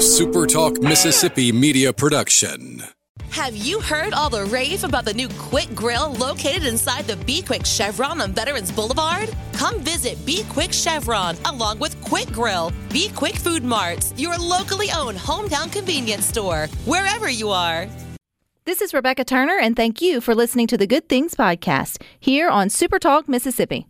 a SuperTalk Mississippi media production. Have you heard all the rave about the new Quick Grill located inside the Be Quick Chevron on Veterans Boulevard? Come visit Be Quick Chevron along with Quick Grill, Be Quick Food Marts, your locally owned hometown convenience store, wherever you are. This is Rebecca Turner, and thank you for listening to the Good Things Podcast here on Super Talk Mississippi.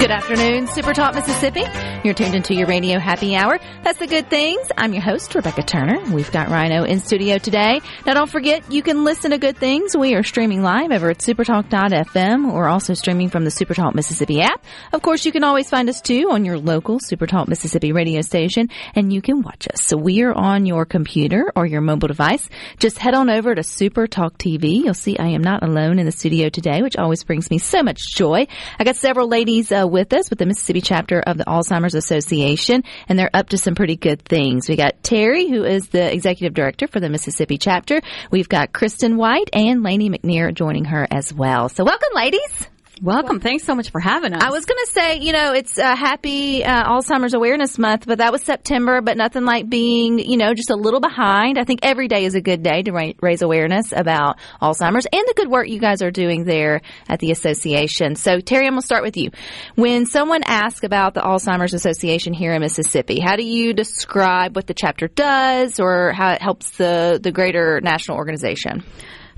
Good afternoon, Super Talk Mississippi. You're tuned into your radio happy hour. That's the good things. I'm your host, Rebecca Turner. We've got Rhino in studio today. Now don't forget, you can listen to good things. We are streaming live over at supertalk.fm. We're also streaming from the Supertalk Mississippi app. Of course, you can always find us too on your local Supertalk Mississippi radio station and you can watch us. So we are on your computer or your mobile device. Just head on over to Supertalk TV. You'll see I am not alone in the studio today, which always brings me so much joy. I got several ladies uh, with us with the Mississippi chapter of the Alzheimer's Association, and they're up to some pretty good things. We got Terry, who is the executive director for the Mississippi chapter. We've got Kristen White and Lainey McNear joining her as well. So welcome, ladies. Welcome. Thanks so much for having us. I was going to say, you know, it's a happy uh, Alzheimer's Awareness Month, but that was September, but nothing like being, you know, just a little behind. I think every day is a good day to ra- raise awareness about Alzheimer's and the good work you guys are doing there at the association. So, Terry, I'm going to start with you. When someone asks about the Alzheimer's Association here in Mississippi, how do you describe what the chapter does or how it helps the, the greater national organization?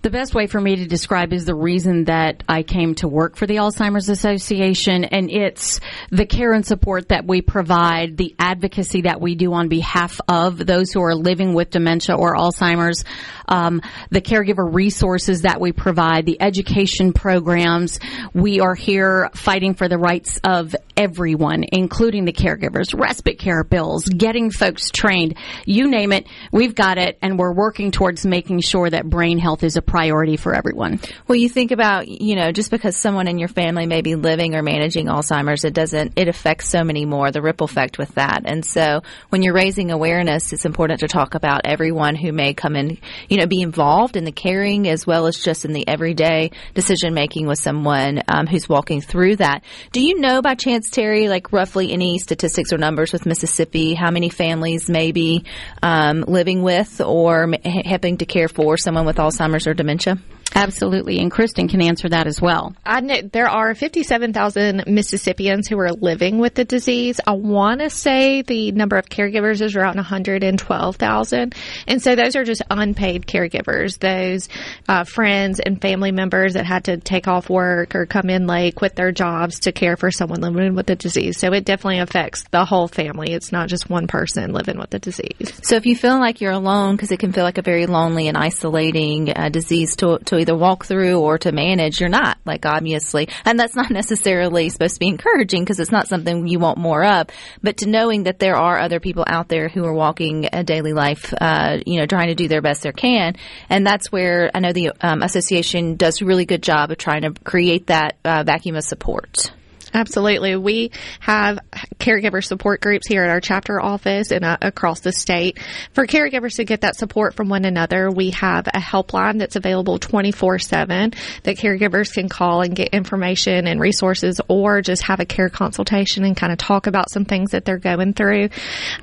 The best way for me to describe is the reason that I came to work for the Alzheimer's Association, and it's the care and support that we provide, the advocacy that we do on behalf of those who are living with dementia or Alzheimer's, um, the caregiver resources that we provide, the education programs. We are here fighting for the rights of everyone, including the caregivers, respite care bills, getting folks trained, you name it, we've got it, and we're working towards making sure that brain health is a priority for everyone. Well, you think about, you know, just because someone in your family may be living or managing Alzheimer's, it doesn't, it affects so many more, the ripple effect with that. And so when you're raising awareness, it's important to talk about everyone who may come in, you know, be involved in the caring as well as just in the everyday decision making with someone um, who's walking through that. Do you know by chance, Terry, like roughly any statistics or numbers with Mississippi, how many families may be um, living with or helping to care for someone with Alzheimer's or dementia? Absolutely, and Kristen can answer that as well. I know there are 57,000 Mississippians who are living with the disease. I want to say the number of caregivers is around 112,000. And so those are just unpaid caregivers, those uh, friends and family members that had to take off work or come in late, quit their jobs to care for someone living with the disease. So it definitely affects the whole family. It's not just one person living with the disease. So if you feel like you're alone, because it can feel like a very lonely and isolating uh, disease to, to either walk through or to manage, you're not, like obviously. And that's not necessarily supposed to be encouraging because it's not something you want more of. But to knowing that there are other people out there who are walking a daily life, uh, you know, trying to do their best they can. And that's where I know the um, association does a really good job of trying to create that uh, vacuum of support. Absolutely. We have caregiver support groups here at our chapter office and uh, across the state. For caregivers to get that support from one another, we have a helpline that's available 24-7 that caregivers can call and get information and resources or just have a care consultation and kind of talk about some things that they're going through.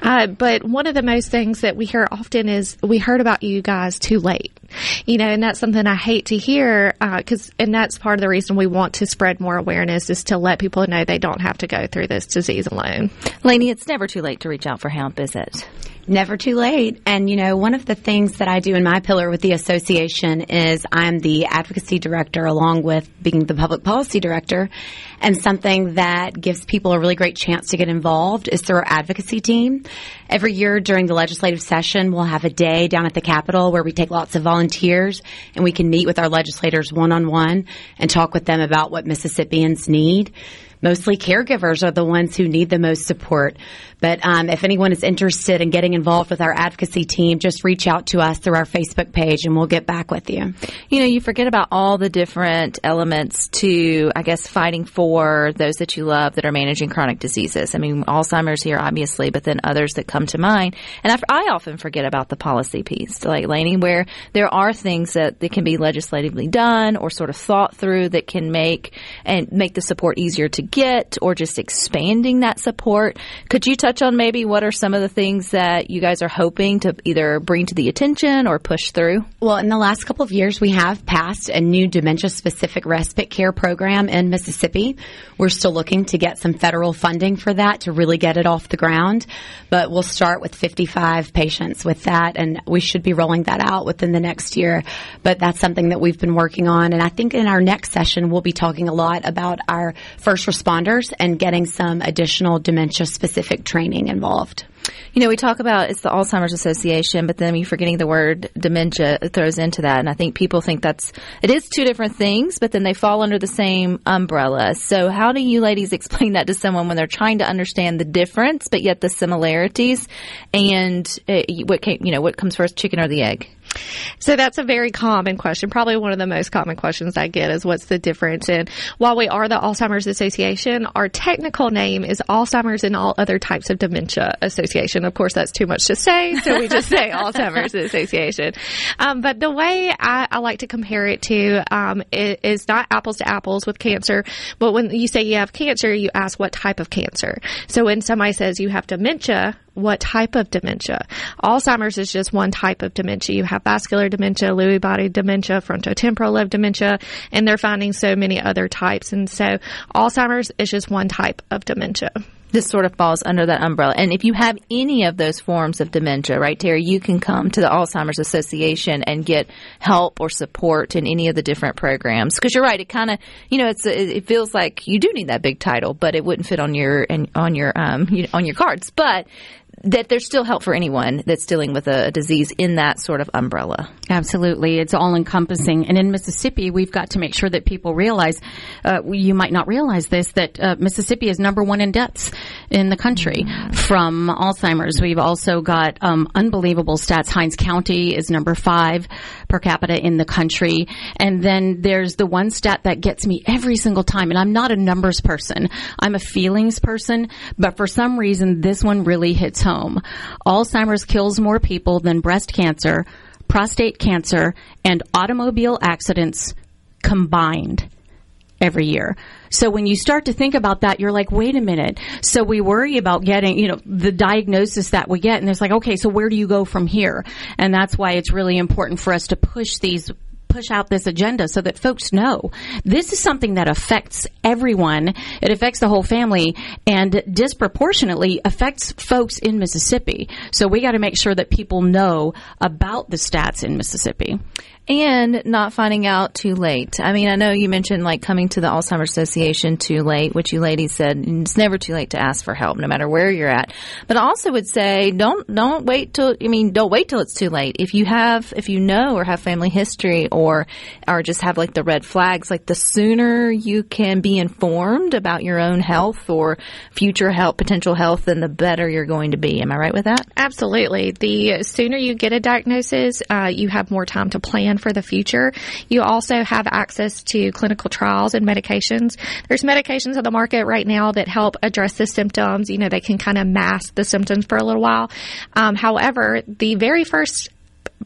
Uh, but one of the most things that we hear often is we heard about you guys too late. You know, and that's something I hate to hear because, uh, and that's part of the reason we want to spread more awareness is to let people know they don't have to go through this disease alone. Lainey, it's never too late to reach out for help, is it? Never too late. And, you know, one of the things that I do in my pillar with the association is I'm the advocacy director along with being the public policy director. And something that gives people a really great chance to get involved is through our advocacy team. Every year during the legislative session, we'll have a day down at the Capitol where we take lots of volunteers and we can meet with our legislators one on one and talk with them about what Mississippians need mostly caregivers are the ones who need the most support. But um, if anyone is interested in getting involved with our advocacy team, just reach out to us through our Facebook page and we'll get back with you. You know, you forget about all the different elements to, I guess, fighting for those that you love that are managing chronic diseases. I mean, Alzheimer's here, obviously, but then others that come to mind. And I, I often forget about the policy piece, like Lainey, where there are things that, that can be legislatively done or sort of thought through that can make and make the support easier to get or just expanding that support. Could you touch on maybe what are some of the things that you guys are hoping to either bring to the attention or push through? Well, in the last couple of years, we have passed a new dementia specific respite care program in Mississippi. We're still looking to get some federal funding for that to really get it off the ground, but we'll start with 55 patients with that and we should be rolling that out within the next year. But that's something that we've been working on. And I think in our next session, we'll be talking a lot about our first responders and getting some additional dementia specific training involved. You know, we talk about it's the Alzheimer's Association, but then you're forgetting the word dementia throws into that. And I think people think that's, it is two different things, but then they fall under the same umbrella. So how do you ladies explain that to someone when they're trying to understand the difference, but yet the similarities and uh, what came, you know, what comes first, chicken or the egg? So that's a very common question. Probably one of the most common questions I get is what's the difference? And while we are the Alzheimer's Association, our technical name is Alzheimer's and all other types of dementia association. Of course, that's too much to say, so we just say Alzheimer's Association. Um, but the way I, I, like to compare it to um, is not apples to apples with cancer, but when you say you have cancer, you ask what type of cancer. So when somebody says you have dementia, what type of dementia. Alzheimer's is just one type of dementia. You have vascular dementia, Lewy body dementia, frontotemporal lobe dementia, and they're finding so many other types. And so Alzheimer's is just one type of dementia this sort of falls under that umbrella. And if you have any of those forms of dementia, right, Terry, you can come to the Alzheimer's Association and get help or support in any of the different programs. Because you're right, it kind of, you know, it's it feels like you do need that big title, but it wouldn't fit on your and on your um on your cards. But that there's still help for anyone that's dealing with a, disease in that sort of umbrella. Absolutely. It's all encompassing. And in Mississippi, we've got to make sure that people realize, uh, you might not realize this, that uh, Mississippi is number one in deaths in the country mm-hmm. from Alzheimer's. We've also got um, unbelievable stats. Hinds County is number five per capita in the country. And then there's the one stat that gets me every single time. And I'm not a numbers person. I'm a feelings person. But for some reason, this one really hits home home. Alzheimer's kills more people than breast cancer, prostate cancer, and automobile accidents combined every year. So when you start to think about that, you're like, wait a minute. So we worry about getting, you know, the diagnosis that we get and it's like, okay, so where do you go from here? And that's why it's really important for us to push these push out this agenda so that folks know this is something that affects everyone. It affects the whole family and disproportionately affects folks in Mississippi. So we got to make sure that people know about the stats in Mississippi and not finding out too late. I mean, I know you mentioned like coming to the Alzheimer's Association too late, which you ladies said it's never too late to ask for help, no matter where you're at. But I also would say don't don't wait till I mean don't wait till it's too late. If you have if you know or have family history or or just have like the red flags, like the sooner you can be informed about your own health or future health potential health, then the better you're going to be. Am I right with that? Absolutely. The sooner you get a diagnosis, uh, you have more time to plan plan for the future. You also have access to clinical trials and medications. There's medications on the market right now that help address the symptoms. You know, they can kind of mask the symptoms for a little while. Um, however, the very first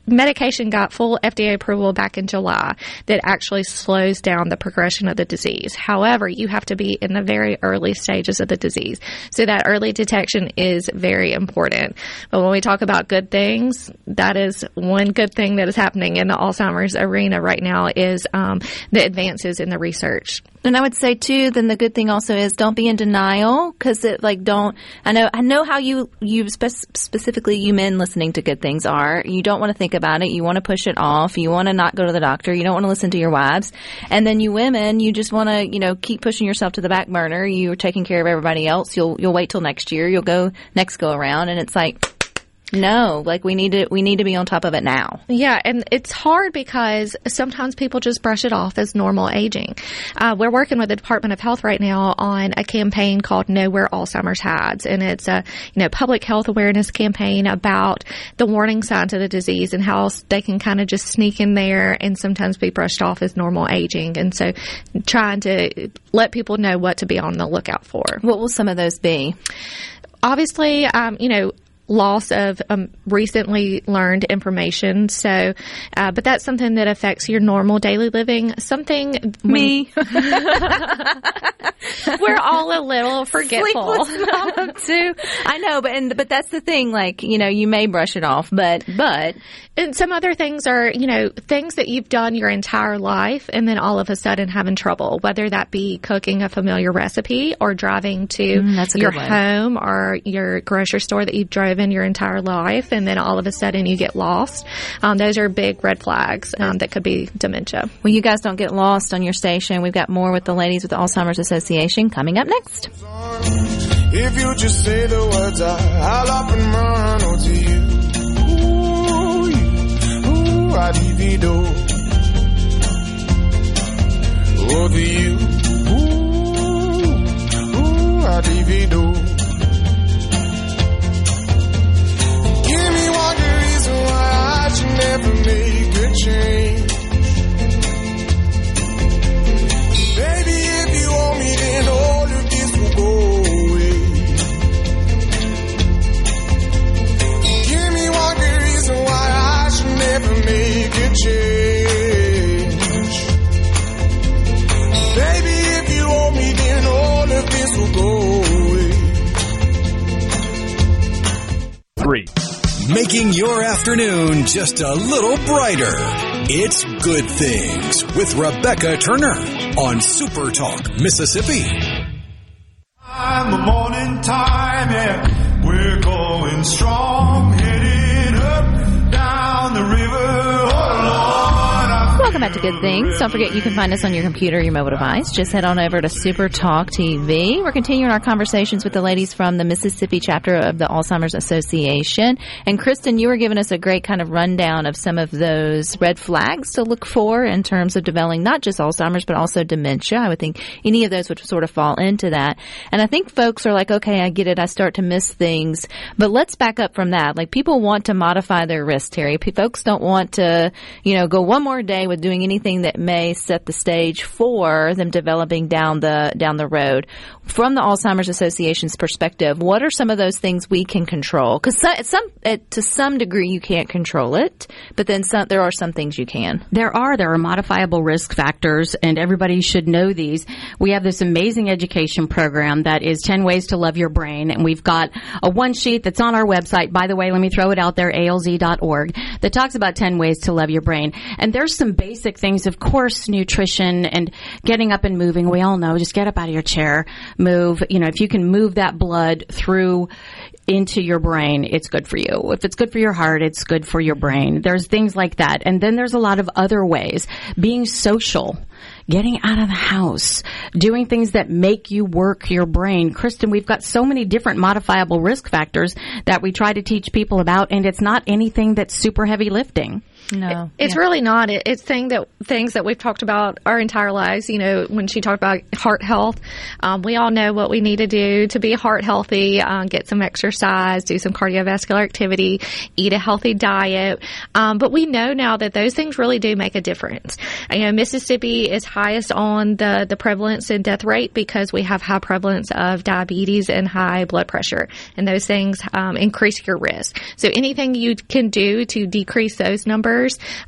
medication got full FDA approval back in July that actually slows down the progression of the disease. However, you have to be in the very early stages of the disease. So that early detection is very important. But when we talk about good things, that is one good thing that is happening in the Alzheimer's arena right now is um, the advances in the research. And I would say too, then the good thing also is don't be in denial because it like don't. I know I know how you you spe- specifically you men listening to good things are. You don't want to think about it. You want to push it off. You want to not go to the doctor. You don't want to listen to your wives. And then you women, you just want to you know keep pushing yourself to the back burner. You're taking care of everybody else. You'll you'll wait till next year. You'll go next go around, and it's like No, like we need to we need to be on top of it now. Yeah, and it's hard because sometimes people just brush it off as normal aging. Uh, we're working with the Department of Health right now on a campaign called Know Where Alzheimer's Hides, and it's a you know public health awareness campaign about the warning signs of the disease and how they can kind of just sneak in there and sometimes be brushed off as normal aging. And so, trying to let people know what to be on the lookout for. What will some of those be? obviously, um, you know, loss of um, recently learned information. So, uh, but that's something that affects your normal daily living. Something Me. we're all a little forgetful. Too. I know, but and but that's the thing. Like you know, you may brush it off, but but And some other things are, you know, things that you've done your entire life and then all of a sudden having trouble, whether that be cooking a familiar recipe or driving to Mm, your home or your grocery store that you've driven your entire life and then all of a sudden you get lost. Um, those are big red flags um, that could be dementia. well, you guys don't get lost on your station. We've got more with the ladies with the Alzheimer's Association coming up next. If you just say the words, I, I'll up and run on to you. Ooh, you, ooh, I divido. Oh, to you. Ooh, ooh, I divido. I never make a change. Baby, if you want me, then all of this will go away. Give me one good reason why I should never make a change. Making your afternoon just a little brighter. It's Good Things with Rebecca Turner on Super Talk, Mississippi. Time, the morning time, yeah. We're going strong, Welcome back to Good Things. Don't forget you can find us on your computer, your mobile device. Just head on over to Super Talk TV. We're continuing our conversations with the ladies from the Mississippi chapter of the Alzheimer's Association. And Kristen, you were giving us a great kind of rundown of some of those red flags to look for in terms of developing not just Alzheimer's, but also dementia. I would think any of those would sort of fall into that. And I think folks are like, okay, I get it. I start to miss things. But let's back up from that. Like people want to modify their risk, Terry. Folks don't want to, you know, go one more day with doing anything that may set the stage for them developing down the down the road. From the Alzheimer's Association's perspective, what are some of those things we can control? Because some, some to some degree you can't control it, but then some, there are some things you can. There are there are modifiable risk factors, and everybody should know these. We have this amazing education program that is ten ways to love your brain, and we've got a one sheet that's on our website. By the way, let me throw it out there, alz.org, that talks about ten ways to love your brain. And there's some basic things, of course, nutrition and getting up and moving. We all know, just get up out of your chair, move. You know, if you can move that blood through into your brain, it's good for you. If it's good for your heart, it's good for your brain. There's things like that. And then there's a lot of other ways. Being social, getting out of the house, doing things that make you work your brain. Kristen, we've got so many different modifiable risk factors that we try to teach people about, and it's not anything that's super heavy lifting. No, It's really not. It, it's thing that things that we've talked about our entire lives. You know, when she talked about heart health, um, we all know what we need to do to be heart healthy. Uh, get some exercise, do some cardiovascular activity, eat a healthy diet. Um, but we know now that those things really do make a difference. You know, Mississippi is highest on the the prevalence and death rate because we have high prevalence of diabetes and high blood pressure, and those things um, increase your risk. So anything you can do to decrease those numbers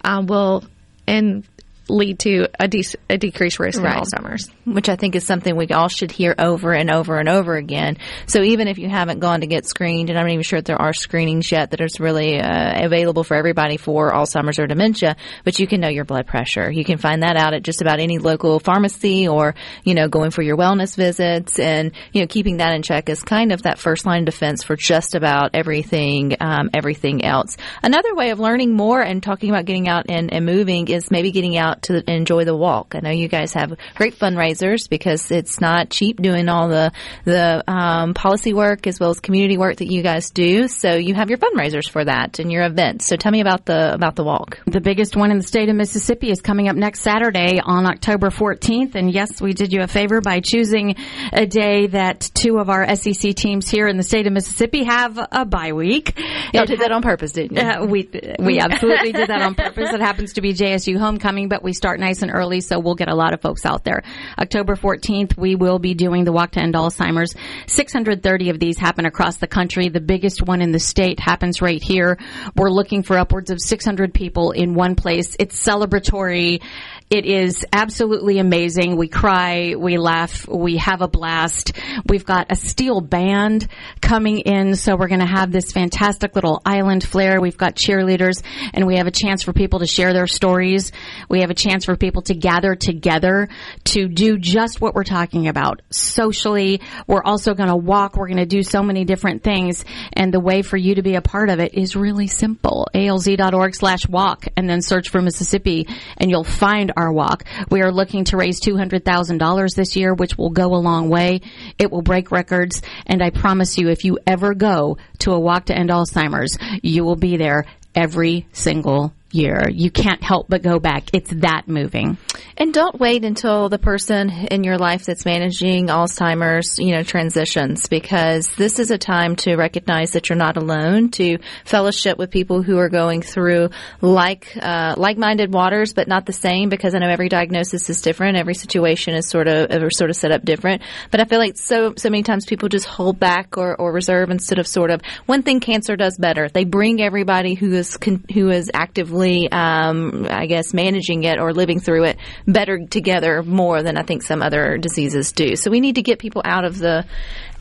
um, will and lead to a, de- a decreased risk Right. of Alzheimer's. which I think is something we all should hear over and over and over again. So even if you haven't gone to get screened, and I'm not even sure if there are screenings yet that is really uh, available for everybody for Alzheimer's or dementia, but you can know your blood pressure. You can find that out at just about any local pharmacy or, you know, going for your wellness visits and, you know, keeping that in check is kind of that first line of defense for just about everything, um, everything else. Another way of learning more and talking about getting out and, and moving is maybe getting out out to enjoy the walk. I know you guys have great fundraisers because it's not cheap doing all the the um, policy work as well as community work that you guys do. So you have your fundraisers for that and your events. So tell me about the about the walk. The biggest one in the state of Mississippi is coming up next Saturday on October 14th. And yes, we did you a favor by choosing a day that two of our SEC teams here in the state of Mississippi have a bye week. Y'all did that on purpose, didn't you? Uh, we we absolutely did that on purpose. It happens to be JSU homecoming, but we start nice and early, so we'll get a lot of folks out there. October 14th, we will be doing the Walk to End Alzheimer's. 630 of these happen across the country. The biggest one in the state happens right here. We're looking for upwards of 600 people in one place. It's celebratory. It is absolutely amazing. We cry, we laugh, we have a blast. We've got a steel band coming in, so we're going to have this fantastic little island flair. We've got cheerleaders, and we have a chance for people to share their stories. We have a chance for people to gather together to do just what we're talking about socially. We're also going to walk. We're going to do so many different things, and the way for you to be a part of it is really simple. alz.org slash walk, and then search for Mississippi, and you'll find our walk. We are looking to raise $200,000 this year, which will go a long way. It will break records. And I promise you, if you ever go to a walk to end Alzheimer's, you will be there every single year. You can't help but go back. It's that moving. And don't wait until the person in your life that's managing Alzheimer's, you know, transitions because this is a time to recognize that you're not alone, to fellowship with people who are going through like uh, like-minded waters, but not the same because I know every diagnosis is different, every situation is sort of uh, sort of set up different. But I feel like so so many times people just hold back or, or reserve instead of sort of one thing cancer does better. They bring everybody who is con- who is actively, um, I guess, managing it or living through it better together more than I think some other diseases do. So we need to get people out of the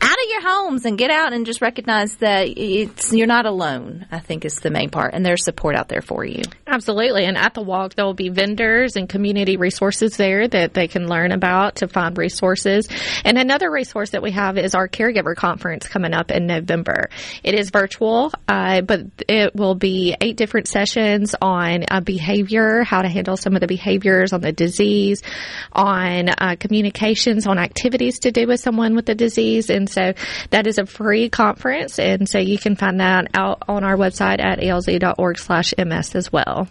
out of your homes and get out and just recognize that it's you're not alone. I think is the main part, and there's support out there for you. Absolutely. And at the walk, there will be vendors and community resources there that they can learn about to find resources. And another resource that we have is our caregiver conference coming up in November. It is virtual, uh, but it will be eight different sessions on uh, behavior, how to handle some of the behaviors on the disease, on uh, communications, on activities to do with someone with the disease. And so that is a free conference. And so you can find that out on our website at alz.org slash ms as well.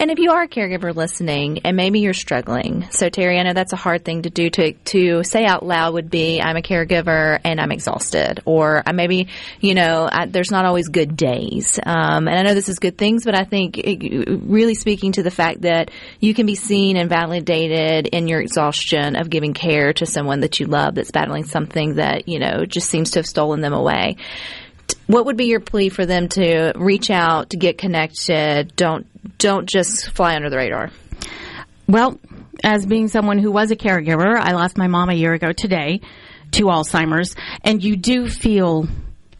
And if you are a caregiver listening and maybe you're struggling, so Terry, I know that's a hard thing to do to, to say out loud would be, I'm a caregiver and I'm exhausted. Or I maybe, you know, I, there's not always good days. Um, and I know this is good things, but I think it, really speaking to the fact that you can be seen and validated in your exhaustion of giving care to someone that you love that's battling something that, you know, just seems to have stolen them away what would be your plea for them to reach out to get connected? Don't don't just fly under the radar. Well, as being someone who was a caregiver, I lost my mom a year ago today to Alzheimer's, and you do feel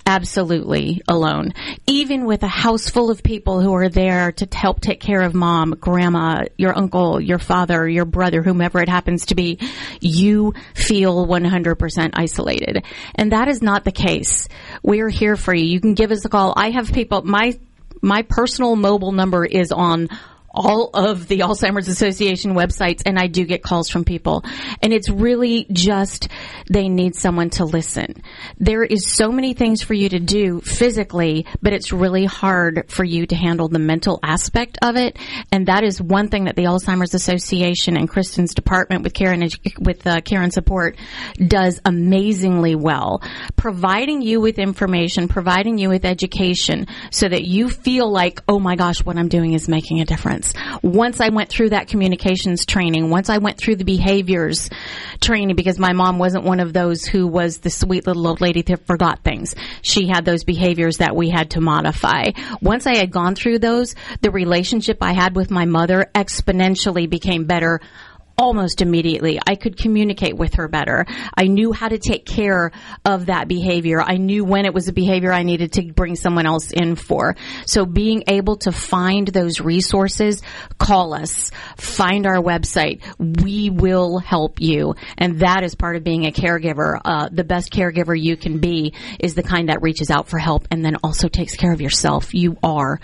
absolutely alone. Even with a house full of people who are there to help take care of mom, grandma, your uncle, your father, your brother, whomever it happens to be, you feel 100% isolated. And that is not the case. We're here for you. You can give us a call. I have people, my, my personal mobile number is on all of the Alzheimer's Association websites and I do get calls from people. And it's really just they need someone to listen. There is so many things for you to do physically, but it's really hard for you to handle the mental aspect of it. And that is one thing that the Alzheimer's Association and Kristen's department with Karen with uh, support does amazingly well, providing you with information, providing you with education so that you feel like, "Oh my gosh, what I'm doing is making a difference." Once I went through that communications training, once I went through the behaviors training, because my mom wasn't one of those who was the sweet little old lady that forgot things. She had those behaviors that we had to modify. Once I had gone through those, the relationship I had with my mother exponentially became better almost immediately. I could communicate with her better. I knew how to take care of that behavior. I knew when it was a behavior I needed to bring someone else in for. So being able to find those resources, call us, find our website. We will help you. And that is part of being a caregiver. Uh, the best caregiver you can be is the kind that reaches out for help and then also takes care of yourself. You are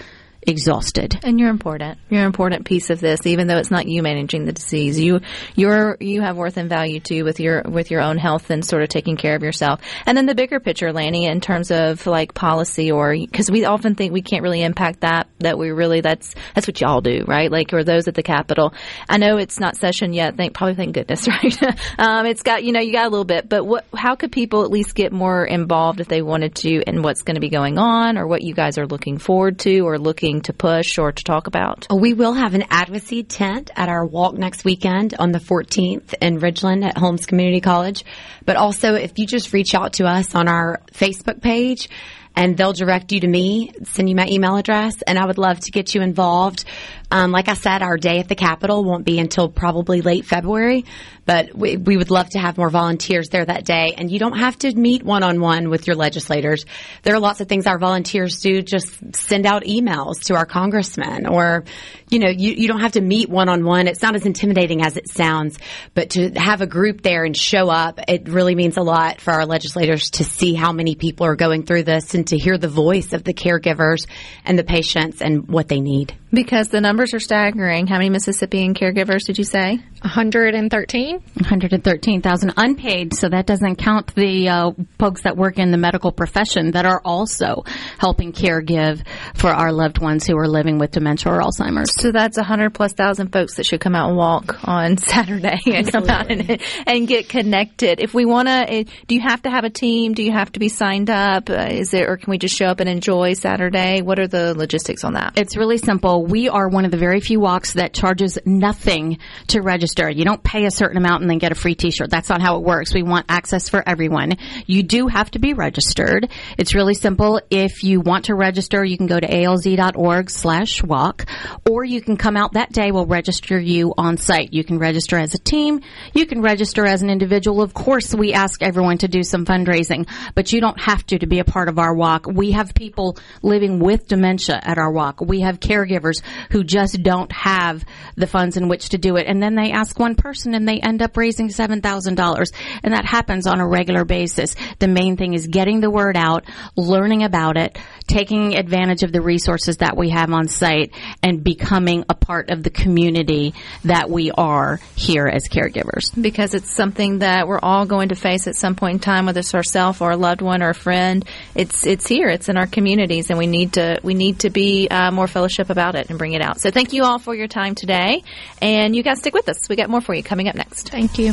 exhausted. And you're important. You're an important piece of this, even though it's not you managing the disease. You, you're, you have worth and value too with your, with your own health and sort of taking care of yourself. And then the bigger picture, Lanny, in terms of like policy or, cause we often think we can't really impact that, that we really, that's, that's what y'all do, right? Like, or those at the Capitol. I know it's not session yet. Thank, probably thank goodness, right? um, it's got, you know, you got a little bit, but what, how could people at least get more involved if they wanted to and what's going to be going on or what you guys are looking forward to or looking to push or to talk about? We will have an advocacy tent at our walk next weekend on the 14th in Ridgeland at Holmes Community College. But also, if you just reach out to us on our Facebook page, and they'll direct you to me, send you my email address, and I would love to get you involved. Um, like I said, our day at the Capitol won't be until probably late February, but we, we would love to have more volunteers there that day. And you don't have to meet one on one with your legislators. There are lots of things our volunteers do. Just send out emails to our congressmen or, you know, you, you don't have to meet one on one. It's not as intimidating as it sounds, but to have a group there and show up, it really means a lot for our legislators to see how many people are going through this and to hear the voice of the caregivers and the patients and what they need. Because the numbers are staggering. How many Mississippian caregivers did you say? 113. 113,000 unpaid, so that doesn't count the uh, folks that work in the medical profession that are also helping care give for our loved ones who are living with dementia or Alzheimer's. So that's 100 plus thousand folks that should come out and walk on Saturday and come out and, and get connected. If we want to, do you have to have a team? Do you have to be signed up? Uh, is it, or can we just show up and enjoy Saturday? What are the logistics on that? It's really simple. We are one of the very few walks that charges nothing to register. You don't pay a certain amount and then get a free t-shirt. That's not how it works. We want access for everyone. You do have to be registered. It's really simple. If you want to register, you can go to alz.org slash walk or you can come out that day. We'll register you on site. You can register as a team. You can register as an individual. Of course, we ask everyone to do some fundraising, but you don't have to to be a part of our walk. We have people living with dementia at our walk. We have caregivers who just don't have the funds in which to do it. And then they ask one person and they end up raising $7,000. And that happens on a regular basis. The main thing is getting the word out, learning about it, taking advantage of the resources that we have on site, and becoming a part of the community that we are here as caregivers. Because it's something that we're all going to face at some point in time, whether it's ourselves or a loved one or a friend. It's it's here. It's in our communities, and we need to we need to be uh, more fellowship about it and bring it out. So thank you all for your time today, and you guys stick with us. We got more for you coming up next. Thank you.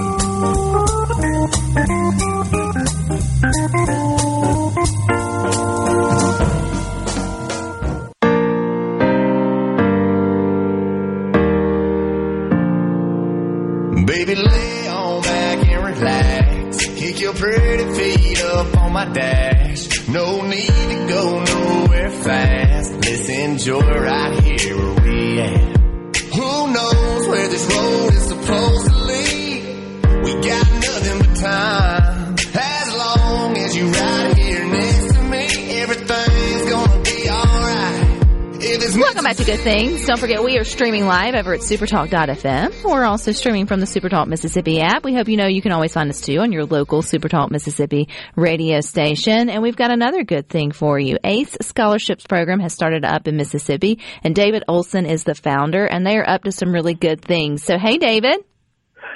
Things. Don't forget we are streaming live over at supertalk.fm. We're also streaming from the Supertalk Mississippi app. We hope you know you can always find us too on your local Supertalk Mississippi radio station. And we've got another good thing for you. ACE Scholarships Program has started up in Mississippi and David Olson is the founder and they are up to some really good things. So hey David.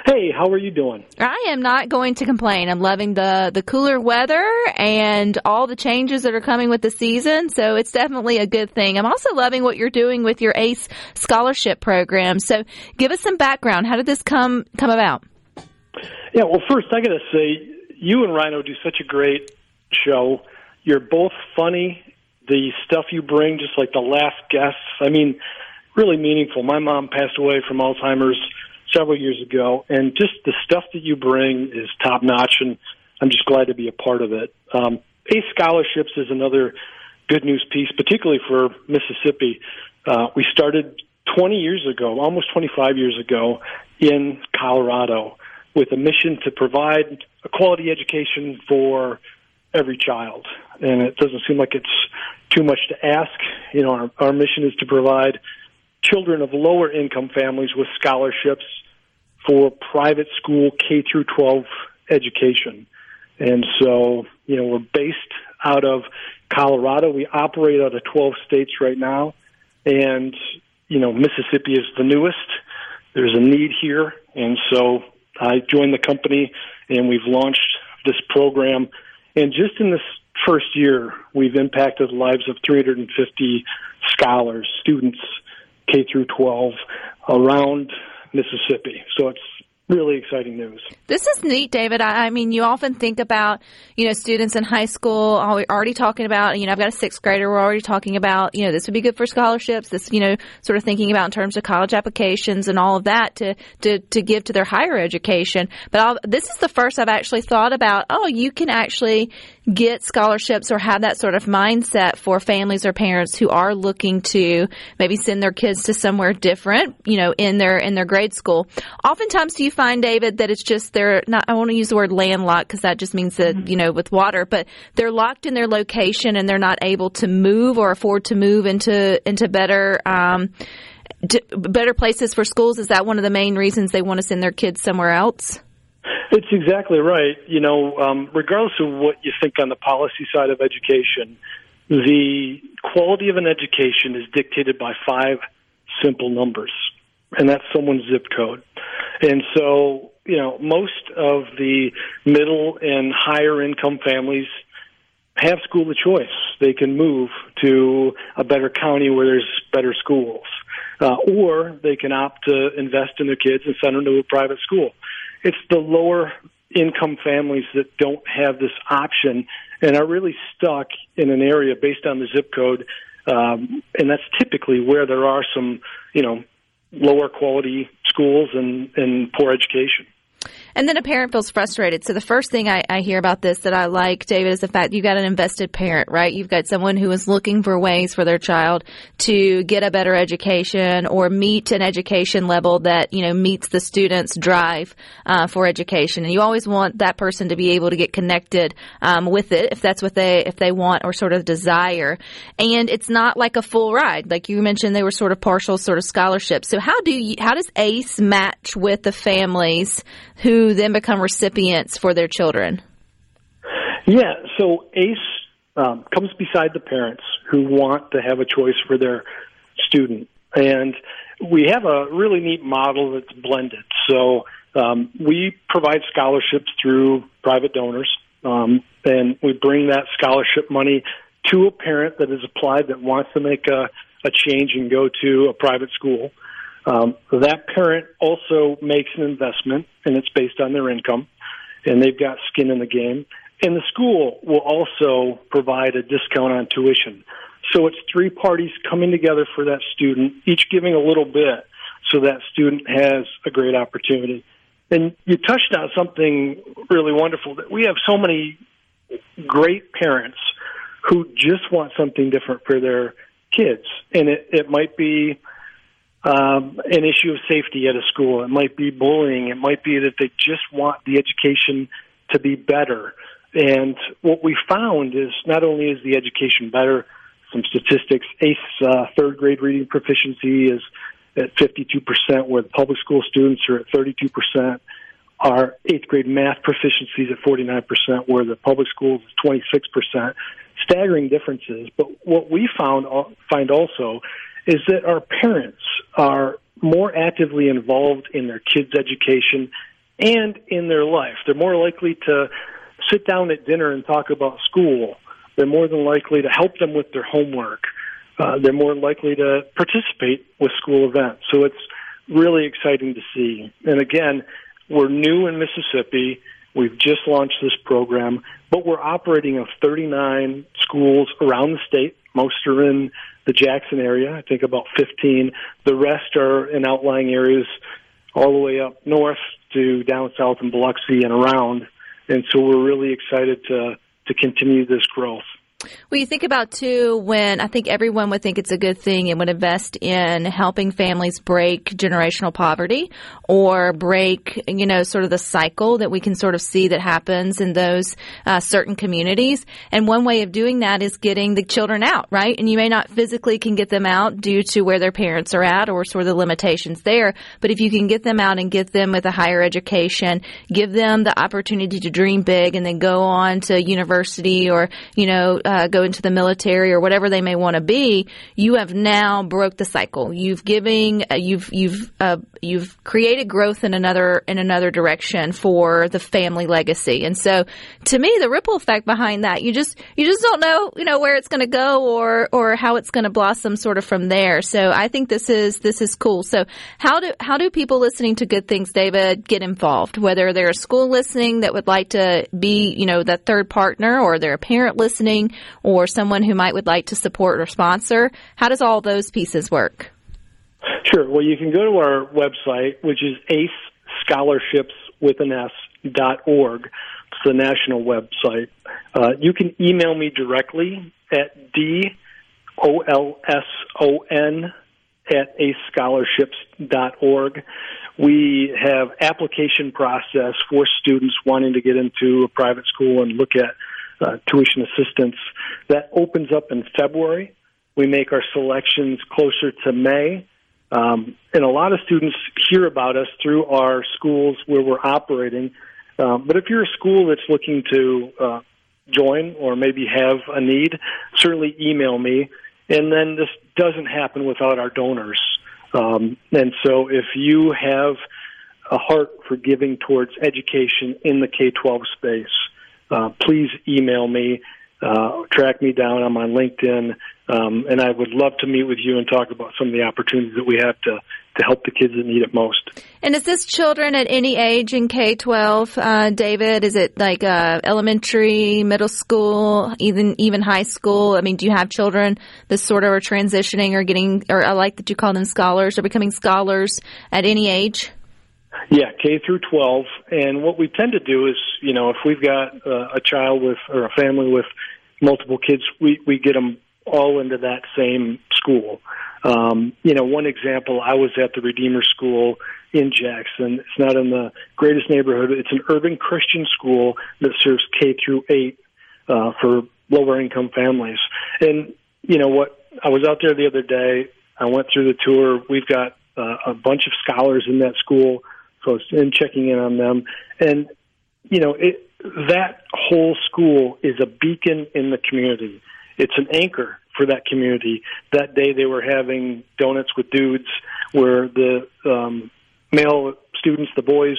Hey, how are you doing? I am not going to complain. I'm loving the the cooler weather and all the changes that are coming with the season, so it's definitely a good thing. I'm also loving what you're doing with your ACE scholarship program. So, give us some background. How did this come come about? Yeah, well, first I got to say you and Rhino do such a great show. You're both funny. The stuff you bring, just like the last guests, I mean, really meaningful. My mom passed away from Alzheimer's several years ago, and just the stuff that you bring is top notch, and I'm just glad to be a part of it. Um, ACE scholarships is another good news piece, particularly for Mississippi. Uh, we started 20 years ago, almost 25 years ago, in Colorado with a mission to provide a quality education for every child. And it doesn't seem like it's too much to ask. You know, our, our mission is to provide children of lower income families with scholarships for private school K through 12 education. And so, you know, we're based out of Colorado. We operate out of 12 states right now. And, you know, Mississippi is the newest. There's a need here. And so I joined the company and we've launched this program. And just in this first year, we've impacted the lives of 350 scholars, students, K through 12, around Mississippi. So it's really exciting news. This is neat, David. I, I, mean, you often think about, you know, students in high school already talking about, you know, I've got a sixth grader. We're already talking about, you know, this would be good for scholarships. This, you know, sort of thinking about in terms of college applications and all of that to, to, to give to their higher education. But I'll, this is the first I've actually thought about, oh, you can actually get scholarships or have that sort of mindset for families or parents who are looking to maybe send their kids to somewhere different, you know, in their, in their grade school. Oftentimes do you find, David, that it's just they're not, I want to use the word landlocked because that just means that, mm-hmm. you know, with water, but they're locked in their location and they're not able to move or afford to move into, into better, um, better places for schools. Is that one of the main reasons they want to send their kids somewhere else? It's exactly right. You know, um, regardless of what you think on the policy side of education, the quality of an education is dictated by five simple numbers, and that's someone's zip code. And so, you know, most of the middle and higher income families have school of choice. They can move to a better county where there's better schools, uh, or they can opt to invest in their kids and send them to a private school. It's the lower income families that don't have this option and are really stuck in an area based on the zip code, um, and that's typically where there are some, you know, lower quality schools and, and poor education. And then a parent feels frustrated. So the first thing I, I, hear about this that I like, David, is the fact you've got an invested parent, right? You've got someone who is looking for ways for their child to get a better education or meet an education level that, you know, meets the student's drive uh, for education. And you always want that person to be able to get connected um, with it if that's what they, if they want or sort of desire. And it's not like a full ride. Like you mentioned, they were sort of partial sort of scholarships. So how do you, how does ACE match with the families who then become recipients for their children? Yeah, so ACE um, comes beside the parents who want to have a choice for their student. And we have a really neat model that's blended. So um, we provide scholarships through private donors, um, and we bring that scholarship money to a parent that has applied that wants to make a, a change and go to a private school. Um, that parent also makes an investment, and it's based on their income, and they've got skin in the game. And the school will also provide a discount on tuition. So it's three parties coming together for that student, each giving a little bit so that student has a great opportunity. And you touched on something really wonderful that we have so many great parents who just want something different for their kids. And it, it might be um, an issue of safety at a school. It might be bullying. It might be that they just want the education to be better. And what we found is not only is the education better, some statistics, ACE uh, third grade reading proficiency is at 52%, where the public school students are at 32%. Our eighth grade math proficiency is at 49%, where the public schools is 26%. Staggering differences. But what we found find also is that our parents are more actively involved in their kids' education and in their life. They're more likely to sit down at dinner and talk about school. They're more than likely to help them with their homework. Uh, they're more likely to participate with school events. So it's really exciting to see. And again, we're new in Mississippi. We've just launched this program, but we're operating in 39 schools around the state. Most are in the Jackson area, I think about 15. The rest are in outlying areas all the way up north to down south in Biloxi and around. And so we're really excited to, to continue this growth. Well, you think about too when I think everyone would think it's a good thing and would invest in helping families break generational poverty or break, you know, sort of the cycle that we can sort of see that happens in those uh, certain communities. And one way of doing that is getting the children out, right? And you may not physically can get them out due to where their parents are at or sort of the limitations there. But if you can get them out and get them with a higher education, give them the opportunity to dream big and then go on to university or, you know, uh, go into the military or whatever they may want to be, you have now broke the cycle. You've giving, uh, you've you've uh, you've created growth in another in another direction for the family legacy. And so, to me, the ripple effect behind that, you just you just don't know, you know, where it's going to go or or how it's going to blossom sort of from there. So, I think this is this is cool. So, how do how do people listening to good things, David, get involved? Whether they're a school listening that would like to be, you know, that third partner, or they're a parent listening, or someone who might would like to support or sponsor. How does all those pieces work? Sure. Well, you can go to our website, which is ACE Scholarships with an S dot org. It's the national website. Uh, you can email me directly at d o l s o n at acescholarships.org. We have application process for students wanting to get into a private school and look at uh, tuition assistance. That opens up in February. We make our selections closer to May. Um, and a lot of students hear about us through our schools where we're operating. Um, but if you're a school that's looking to uh, join or maybe have a need, certainly email me. And then this doesn't happen without our donors. Um, and so if you have a heart for giving towards education in the K 12 space, uh, please email me, uh, track me down. I'm on LinkedIn, um, and I would love to meet with you and talk about some of the opportunities that we have to to help the kids that need it most. And is this children at any age in K twelve, uh, David? Is it like uh, elementary, middle school, even even high school? I mean, do you have children that sort of are transitioning or getting, or I like that you call them scholars, or becoming scholars at any age? Yeah, K through 12. And what we tend to do is, you know, if we've got uh, a child with or a family with multiple kids, we we get them all into that same school. Um, you know, one example, I was at the Redeemer School in Jackson. It's not in the greatest neighborhood. It's an urban Christian school that serves K through 8 uh, for lower income families. And, you know what, I was out there the other day. I went through the tour. We've got uh, a bunch of scholars in that school so and checking in on them. And you know, it, that whole school is a beacon in the community. It's an anchor for that community. That day they were having donuts with dudes, where the um, male students, the boys,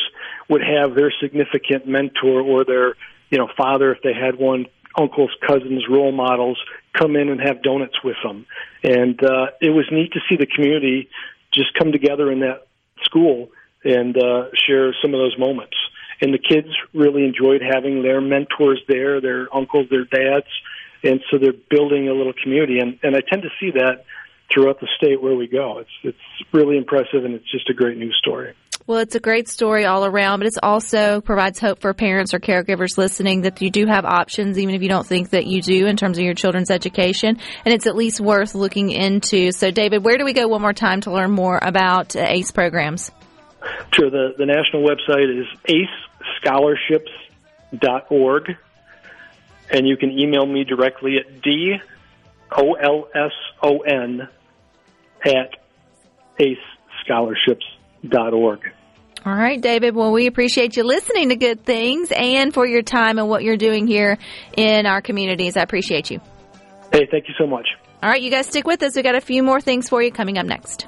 would have their significant mentor or their you know father if they had one uncles, cousins, role models come in and have donuts with them. And uh, it was neat to see the community just come together in that school and uh, share some of those moments. And the kids really enjoyed having their mentors there, their uncles, their dads, and so they're building a little community. And, and I tend to see that throughout the state where we go. It's it's really impressive, and it's just a great news story. Well, it's a great story all around, but it also provides hope for parents or caregivers listening that you do have options, even if you don't think that you do in terms of your children's education, and it's at least worth looking into. So, David, where do we go one more time to learn more about ACE programs? Sure. The, the national website is acescholarships.org, and you can email me directly at d o l s o n at acescholarships.org. All right, David. Well, we appreciate you listening to good things and for your time and what you're doing here in our communities. I appreciate you. Hey, thank you so much. All right, you guys stick with us. We got a few more things for you coming up next.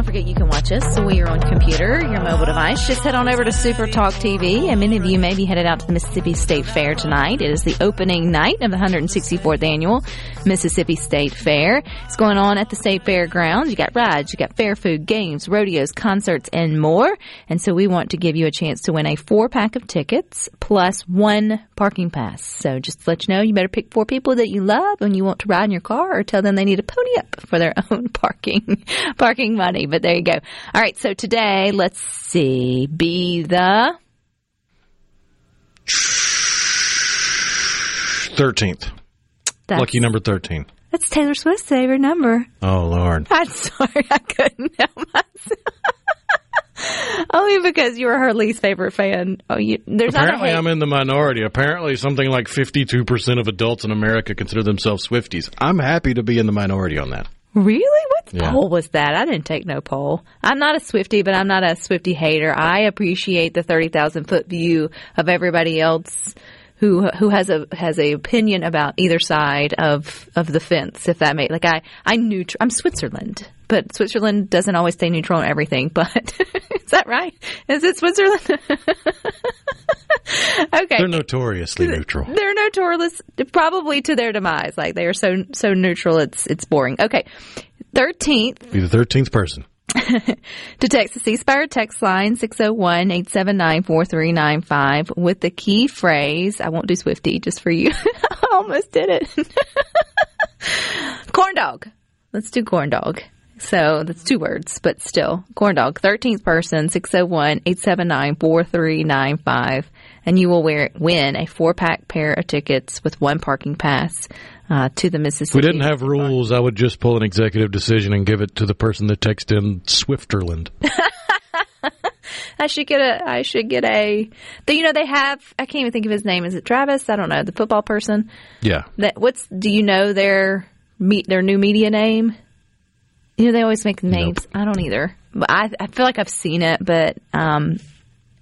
Don't forget you can us when you're on computer, your mobile device. Just head on over to Super Talk TV. And many of you may be headed out to the Mississippi State Fair tonight. It is the opening night of the 164th annual Mississippi State Fair. It's going on at the State Fair grounds. You got rides, you got fair food, games, rodeos, concerts, and more. And so we want to give you a chance to win a four pack of tickets plus one parking pass. So just to let you know, you better pick four people that you love and you want to ride in your car or tell them they need a pony up for their own parking parking money. But there you go. All right. So today, let's see. Be the 13th. That's, Lucky number 13. That's Taylor Swift's favorite number. Oh, Lord. I'm sorry, I couldn't help myself. Only because you were her least favorite fan. Oh, you, there's Apparently, not a I'm in the minority. Apparently, something like 52% of adults in America consider themselves Swifties. I'm happy to be in the minority on that. Really? What Yeah. poll was that? I didn't take no poll. I'm not a Swifty, but I'm not a Swifty hater. I appreciate the thirty thousand foot view of everybody else who who has a has a opinion about either side of of the fence. If that makes like I I neutral. I'm Switzerland, but Switzerland doesn't always stay neutral on everything. But is that right? Is it Switzerland? okay. They're notoriously neutral. They're notorious, probably to their demise. Like they are so so neutral, it's it's boring. Okay, thirteenth Be the 13th person. To text the C Spire text line 601-879-4395 with the key phrase. I won't do Swifty just for you. I almost did it. corn dog. Let's do corn dog. So that's two words, but still. Corn dog. 13th person, 601-879-4395. And you will wear, win a four pack pair of tickets with one parking pass uh, to the If Mississippi. we didn't have rules, I would just pull an executive decision and give it to the person that texted in Swifterland. I should get a. I should get a. The, you know they have. I can't even think of his name. Is it Travis? I don't know. The football person. Yeah. That what's? Do you know their meet their new media name? You know they always make names. I don't either. But I I feel like I've seen it, but um,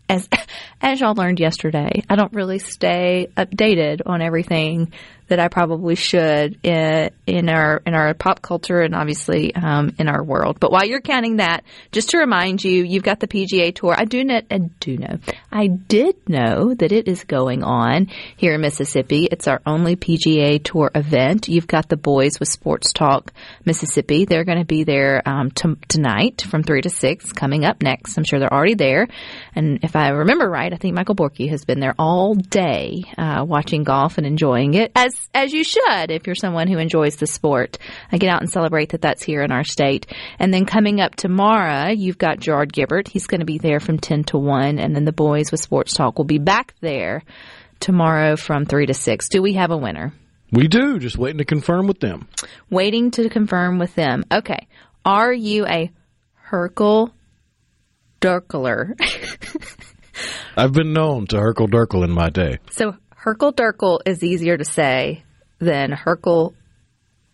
as as y'all learned yesterday, I don't really stay updated on everything that I probably should in, in our in our pop culture and obviously um, in our world. But while you're counting that, just to remind you, you've got the PGA Tour. I do I do know, I did know that it is going on here in Mississippi. It's our only PGA Tour event. You've got the boys with Sports Talk Mississippi. They're going to be there um, t- tonight from three to six. Coming up next, I'm sure they're already there. And if I remember right, I think Michael Borky has been there all day uh, watching golf and enjoying it as as you should if you're someone who enjoys the sport. I get out and celebrate that that's here in our state. And then coming up tomorrow, you've got Gerard Gibert. He's going to be there from 10 to 1. And then the boys with Sports Talk will be back there tomorrow from 3 to 6. Do we have a winner? We do, just waiting to confirm with them. Waiting to confirm with them. Okay. Are you a Herkel Durkler? I've been known to Herkel Durkel in my day. So Herkel Durkel is easier to say than Herkel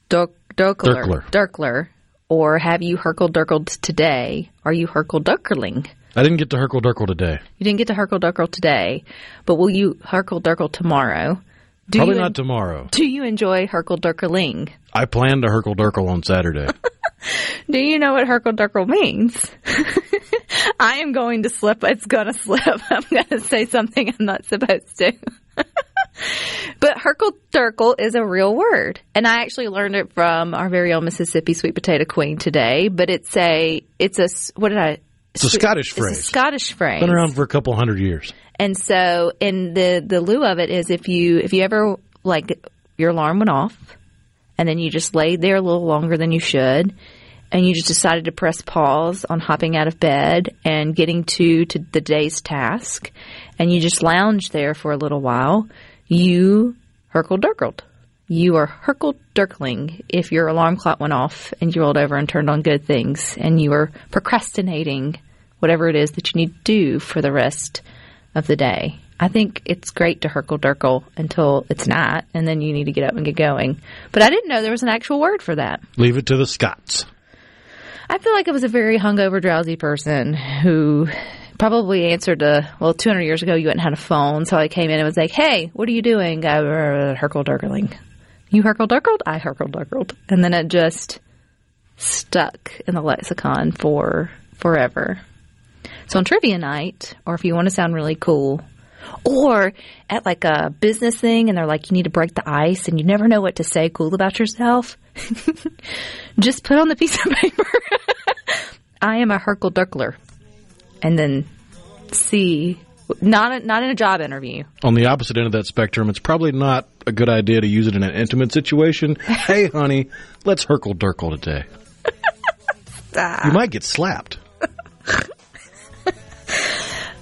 Dur- Durkler. Durkler. Durkler. Or have you Herkel Durkled today? Are you Herkel Durkerling? I didn't get to Herkel Durkel today. You didn't get to Herkel Durkel today, but will you Herkel Durkel tomorrow? Do Probably you not tomorrow. Do you enjoy Herkel Durkeling? I plan to Herkel Durkel on Saturday. Do you know what Herkel Durkel means? I am going to slip. It's going to slip. I'm going to say something I'm not supposed to. But Herkel Durkel is a real word. And I actually learned it from our very own Mississippi sweet potato queen today. But it's a, it's a, what did I? It's a Scottish It's a phrase. Scottish phrase. Been around for a couple hundred years. And so, in the the lieu of it is if you if you ever like your alarm went off, and then you just laid there a little longer than you should, and you just decided to press pause on hopping out of bed and getting to to the day's task, and you just lounged there for a little while, you Herkel Durkled. You are Herkel Durkling if your alarm clock went off and you rolled over and turned on good things and you were procrastinating whatever it is that you need to do for the rest of the day. I think it's great to herkle durkle until it's not, and then you need to get up and get going. But I didn't know there was an actual word for that. Leave it to the Scots. I feel like it was a very hungover, drowsy person who probably answered a well 200 years ago you hadn't had a phone so i came in and was like hey what are you doing? Uh, herkle durkling you herkle durkled i herkle durkled and then it just stuck in the lexicon for forever. So on trivia night or if you want to sound really cool or at like a business thing and they're like you need to break the ice and you never know what to say cool about yourself just put on the piece of paper. I am a herkle durkler and then see not a, not in a job interview. On the opposite end of that spectrum, it's probably not a good idea to use it in an intimate situation. hey, honey, let's herkle durkle today. you might get slapped.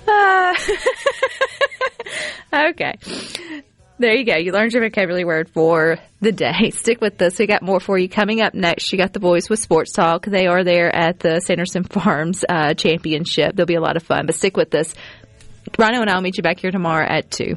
uh, okay. There you go. You learned your vocabulary word for the day. Stick with this. We got more for you coming up next. You got the boys with Sports Talk. They are there at the Sanderson Farms uh, Championship. There'll be a lot of fun, but stick with this. Rhino and I'll meet you back here tomorrow at 2.